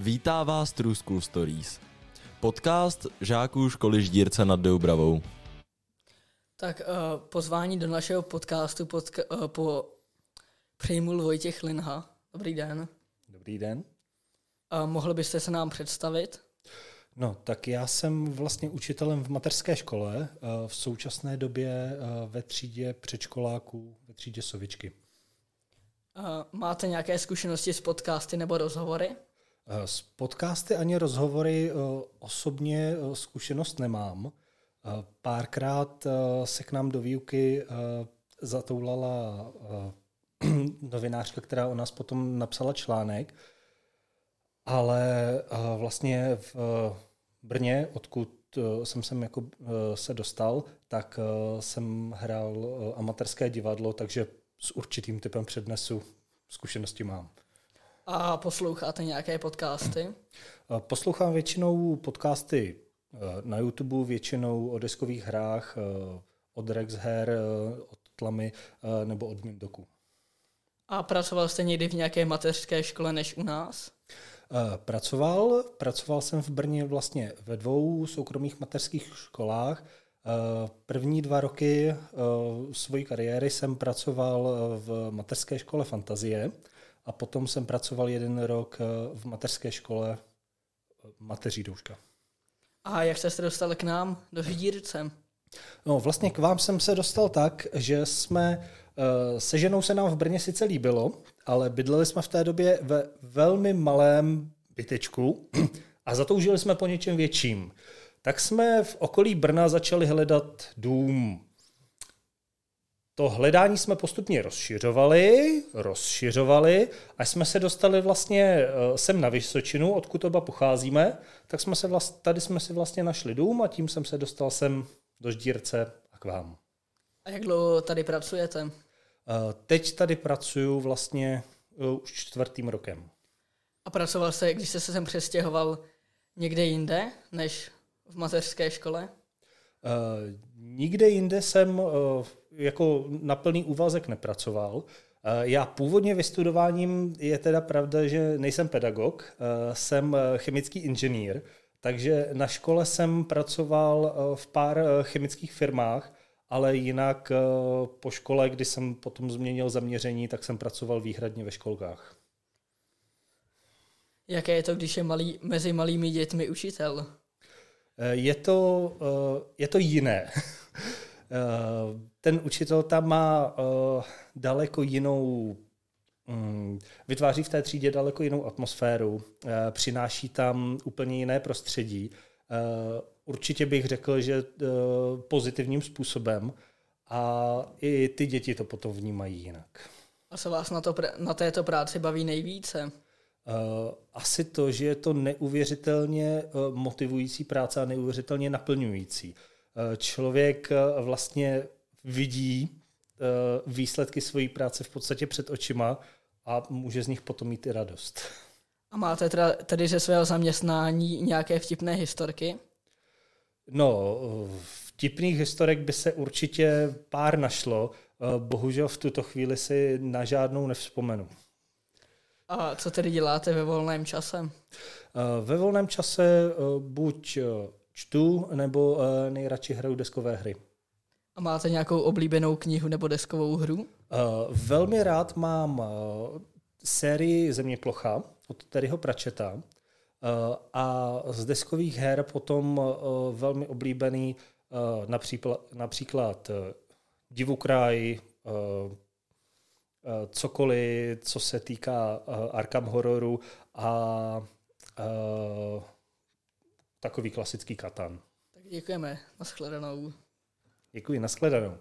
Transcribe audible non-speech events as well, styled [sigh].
Vítá vás True School Stories, podcast žáků školy Ždírce nad Doubravou. Tak uh, pozvání do našeho podcastu podka- uh, po přejmul Vojtěch Linha. Dobrý den. Dobrý den. Uh, mohl byste se nám představit? No, tak já jsem vlastně učitelem v mateřské škole, v současné době ve třídě předškoláků, ve třídě Sovičky. Máte nějaké zkušenosti s podcasty nebo rozhovory? S podcasty ani rozhovory osobně zkušenost nemám. Párkrát se k nám do výuky zatoulala [clears throat] novinářka, která o nás potom napsala článek, ale vlastně v Brně, odkud jsem sem jako se dostal, tak jsem hrál amatérské divadlo, takže s určitým typem přednesu zkušenosti mám. A posloucháte nějaké podcasty? Poslouchám většinou podcasty na YouTube, většinou o deskových hrách, od Rex Her, od Tlamy nebo od Mimdoku. A pracoval jste někdy v nějaké mateřské škole než u nás? Pracoval, pracoval jsem v Brně vlastně ve dvou soukromých mateřských školách. První dva roky své kariéry jsem pracoval v mateřské škole Fantazie a potom jsem pracoval jeden rok v mateřské škole Mateří Douška. A jak jste se dostal k nám do Židírce? No, vlastně k vám jsem se dostal tak, že jsme se ženou se nám v Brně sice líbilo, ale bydleli jsme v té době ve velmi malém bytečku [clears throat] a zatoužili jsme po něčem větším. Tak jsme v okolí Brna začali hledat dům. To hledání jsme postupně rozšiřovali, rozšiřovali, a jsme se dostali vlastně sem na Vysočinu, odkud oba pocházíme, tak jsme se vlast, tady jsme si vlastně našli dům a tím jsem se dostal sem do Ždírce a k vám. A jak dlouho tady pracujete? Teď tady pracuju vlastně už čtvrtým rokem. A pracoval jste, když jste se sem přestěhoval někde jinde, než v mateřské škole? Uh, nikde jinde jsem uh, jako na plný úvazek nepracoval. Uh, já původně vystudováním je teda pravda, že nejsem pedagog, uh, jsem chemický inženýr, takže na škole jsem pracoval v pár chemických firmách, ale jinak po škole, kdy jsem potom změnil zaměření, tak jsem pracoval výhradně ve školkách. Jaké je to, když je malý, mezi malými dětmi učitel? Je to, je to jiné. [laughs] Ten učitel tam má daleko jinou, mm, vytváří v té třídě daleko jinou atmosféru, přináší tam úplně jiné prostředí. Určitě bych řekl, že pozitivním způsobem a i ty děti to potom vnímají jinak. A co vás na, to, na této práci baví nejvíce? Asi to, že je to neuvěřitelně motivující práce a neuvěřitelně naplňující. Člověk vlastně vidí výsledky své práce v podstatě před očima a může z nich potom mít i radost. A máte teda, tedy ze svého zaměstnání nějaké vtipné historky? No, vtipných historek by se určitě pár našlo. Bohužel v tuto chvíli si na žádnou nevzpomenu. A co tedy děláte ve volném čase? Ve volném čase buď čtu, nebo nejradši hraju deskové hry. A máte nějakou oblíbenou knihu nebo deskovou hru? Velmi rád mám sérii Země plocha od Terryho Pračeta a z deskových her potom velmi oblíbený například, například Divukraj, cokoliv, co se týká Arkham hororu a takový klasický katan. Tak děkujeme. Naschledanou. Děkuji, naschledanou.